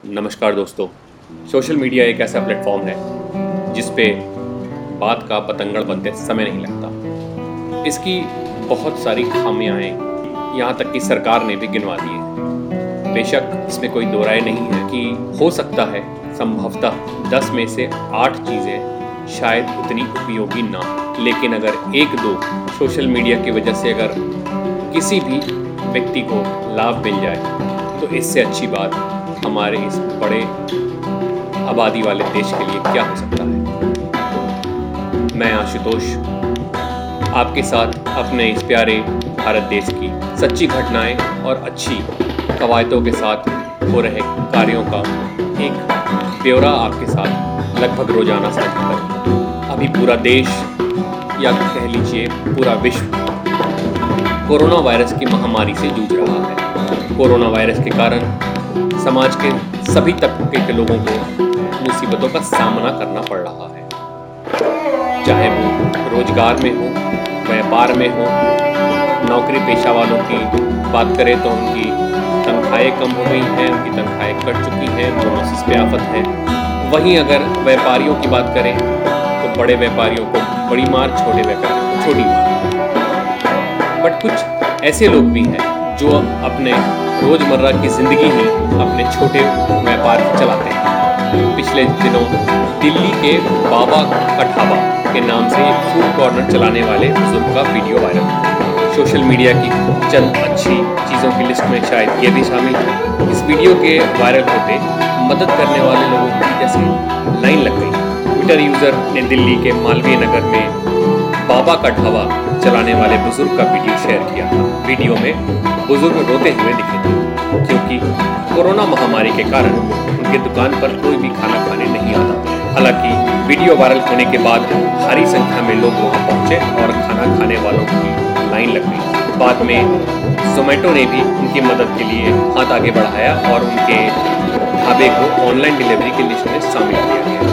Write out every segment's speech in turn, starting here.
नमस्कार दोस्तों, social media एक ऐसा प्लेटफॉर्म है जिस पे बात का पतंगड़ बनते समय नहीं लगता। इसकी बहुत सारी खामियाँ हैं यहाँ तक कि सरकार ने भी गिनवा दी है। बेशक इसमें कोई दो राय नहीं है कि हो सकता है, संभवतः दस में से आठ चीज़ें शायद उतनी उपयोगी ना लेकिन अगर एक दो सोशल मीडिया की वजह से अगर किसी भी व्यक्ति को लाभ मिल जाए तो इससे अच्छी बात हमारे इस बड़े आबादी वाले देश के लिए क्या हो सकता है? मैं आशुतोष, आपके साथ अपने इस प्यारे भारत देश की सच्ची घटनाएँ और अच्छी कवायदों के साथ हो रहे कार्यों का एक ब्यौरा आपके साथ लगभग रोज़ाना साझा करूँ। अभी पूरा देश, या कह लीजिए पूरा विश्व, कोरोना वायरस की महामारी से जूझ रहा है। कोरोना वायरस के कारण समाज के सभी तबके के लोगों को मुसीबतों का सामना करना पड़ रहा है। चाहे वो रोज़गार में हो, व्यापार में हो, नौकरी पेशा वालों की बात करें तो उनकी तनख्वाहें कम हो गई हैं, उनकी तनख्वाहें कट चुकी हैं बोनसिस पे आफत है। वहीं अगर व्यापारियों की बात करें तो बड़े व्यापारियों को बड़ी मार, छोटे व्यापारियों को छोटी मार। बट कुछ ऐसे लोग भी हैं जो अपने रोज़मर्रा की ज़िंदगी ही अपने छोटे व्यापार चलाते हैं। पिछले दिनों दिल्ली के बाबा कठावा के नाम से एक फ़ूड कॉर्नर चलाने वाले बुज़ुर्ग का वीडियो वायरल सोशल मीडिया की चंद अच्छी चीज़ों की लिस्ट में शायद ये भी शामिल है। इस वीडियो के वायरल होते मदद करने वाले लोगों की जैसे लाइन लग गई। ट्विटर यूज़र ने दिल्ली के मालवीय नगर में बाबा का ढाबा चलाने वाले बुज़ुर्ग का वीडियो शेयर किया था। वीडियो में बुज़ुर्ग रोते हुए दिखे थे, क्योंकि कोरोना महामारी के कारण उनके दुकान पर कोई भी खाना खाने नहीं आता। हालाँकि वीडियो वायरल होने के बाद भारी संख्या में लोग वहाँ पहुँचे और खाना खाने वालों की लाइन लग गई। बाद में जोमेटो ने भी उनकी मदद के लिए हाथ आगे बढ़ाया और उनके ढाबे को ऑनलाइन डिलीवरी की लिस्ट में शामिल किया गया।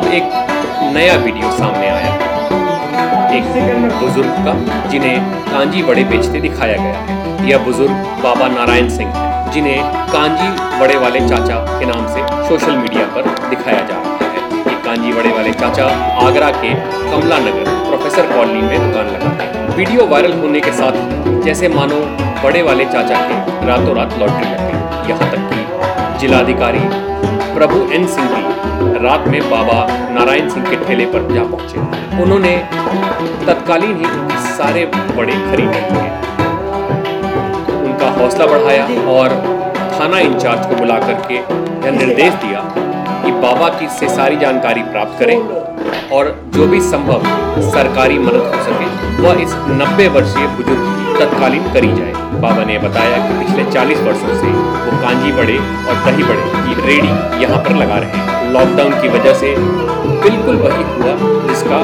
अब एक नया वीडियो सामने आया। एक बुज़ुर्ग का, जिन्हें कांजी बड़े बेचते दिखाया गया। है यह बुज़ुर्ग बाबा नारायण सिंह जिन्हें कांजी बड़े वाले चाचा के नाम से सोशल मीडिया पर दिखाया जा रहा है। ये कांजी बड़े वाले चाचा आगरा के कमला नगर प्रोफेसर कॉलोनी में दुकान लगाते हैं। वीडियो वायरल होने के साथ जैसे मानो बड़े वाले चाचा के रातों रात लॉटरी लग यहाँ तक कि जिलाधिकारी प्रभु एन सिंह भी रात में बाबा नारायण सिंह के ठेले पर जा पहुँचे। उन्होंने तत्कालीन ही उनके सारे बड़े खरीदे हुए उनका हौसला बढ़ाया और थाना इंचार्ज को बुला करके यह निर्देश दिया कि बाबा की से सारी जानकारी प्राप्त करें और जो भी संभव सरकारी मदद हो सके, वह इस 90 वर्षीय बुज़ुर्ग तत्कालीन करी जाए। बाबा ने बताया कि पिछले 40 वर्षों से वो कांजी बड़े और दही बड़े की रेडी यहाँ पर लगा रहे हैं। लॉकडाउन की वजह से बिल्कुल वही हुआ जिसका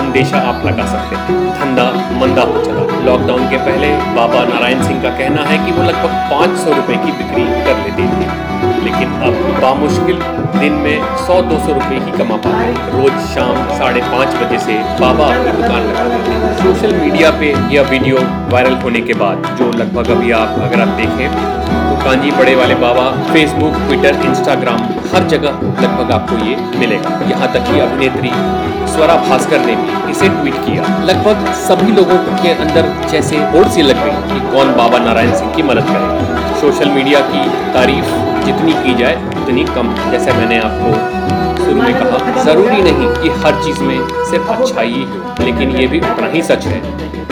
अंदेशा आप लगा सकते हैं। धंधा मंदा हो चला। लॉकडाउन के पहले बाबा नारायण सिंह का कहना है कि वो लगभग पाँच सौ की बिक्री कर लेते थे। लेकिन अब बामुश्किल दिन में 100-200 रुपए ही कमा पाते हैं। रोज शाम साढ़े पाँच बजे से बाबा अपनी दुकान लगा देते हैं। सोशल मीडिया पे यह वीडियो वायरल होने के बाद, जो लगभग अभी आप, अगर आप देखें तो कांजी बड़े वाले बाबा फेसबुक ट्विटर इंस्टाग्राम हर जगह लगभग आपको ये मिलेगा। यहाँ तक कि अभिनेत्री स्वरा भास्कर ने भी इसे ट्वीट किया। लगभग सभी लोगों के अंदर जैसे होड़ सी लग गई कि कौन बाबा नारायण सिंह की मदद करेगा। सोशल मीडिया की तारीफ़ जितनी की जाए, उतनी कम। जैसे मैंने आपको शुरू में कहा, ज़रूरी नहीं कि हर चीज़ में सिर्फ़ अच्छाई ही लेकिन ये भी उतना ही सच है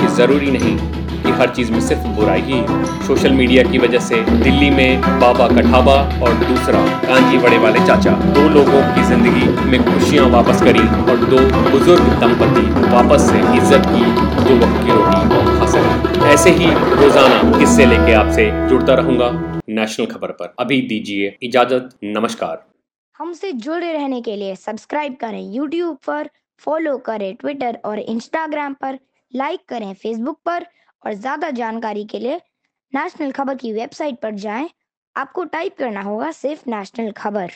कि ज़रूरी नहीं कि हर चीज़ में सिर्फ़ बुराई ही सोशल मीडिया की वजह से दिल्ली में बाबा कठाबा और दूसरा कांजी बड़े वाले चाचा, दो लोगों की ज़िंदगी में खुशियाँ वापस करी और दो बुज़ुर्ग दंपति वापस से इज़्ज़त की, दो वक्त की रोटी सके। ऐसे ही रोज़ाना किस्से लेके आपसे जुड़ता रहूँगा। नेशनल खबर पर। अभी दीजिए इजाज़त। नमस्कार। हमसे जुड़े रहने के लिए सब्सक्राइब करें यूट्यूब पर फॉलो करें ट्विटर और इंस्टाग्राम पर लाइक करें फेसबुक पर और ज़्यादा जानकारी के लिए नेशनल खबर की वेबसाइट पर जाएँ। आपको टाइप करना होगा सिर्फ़ नेशनल खबर।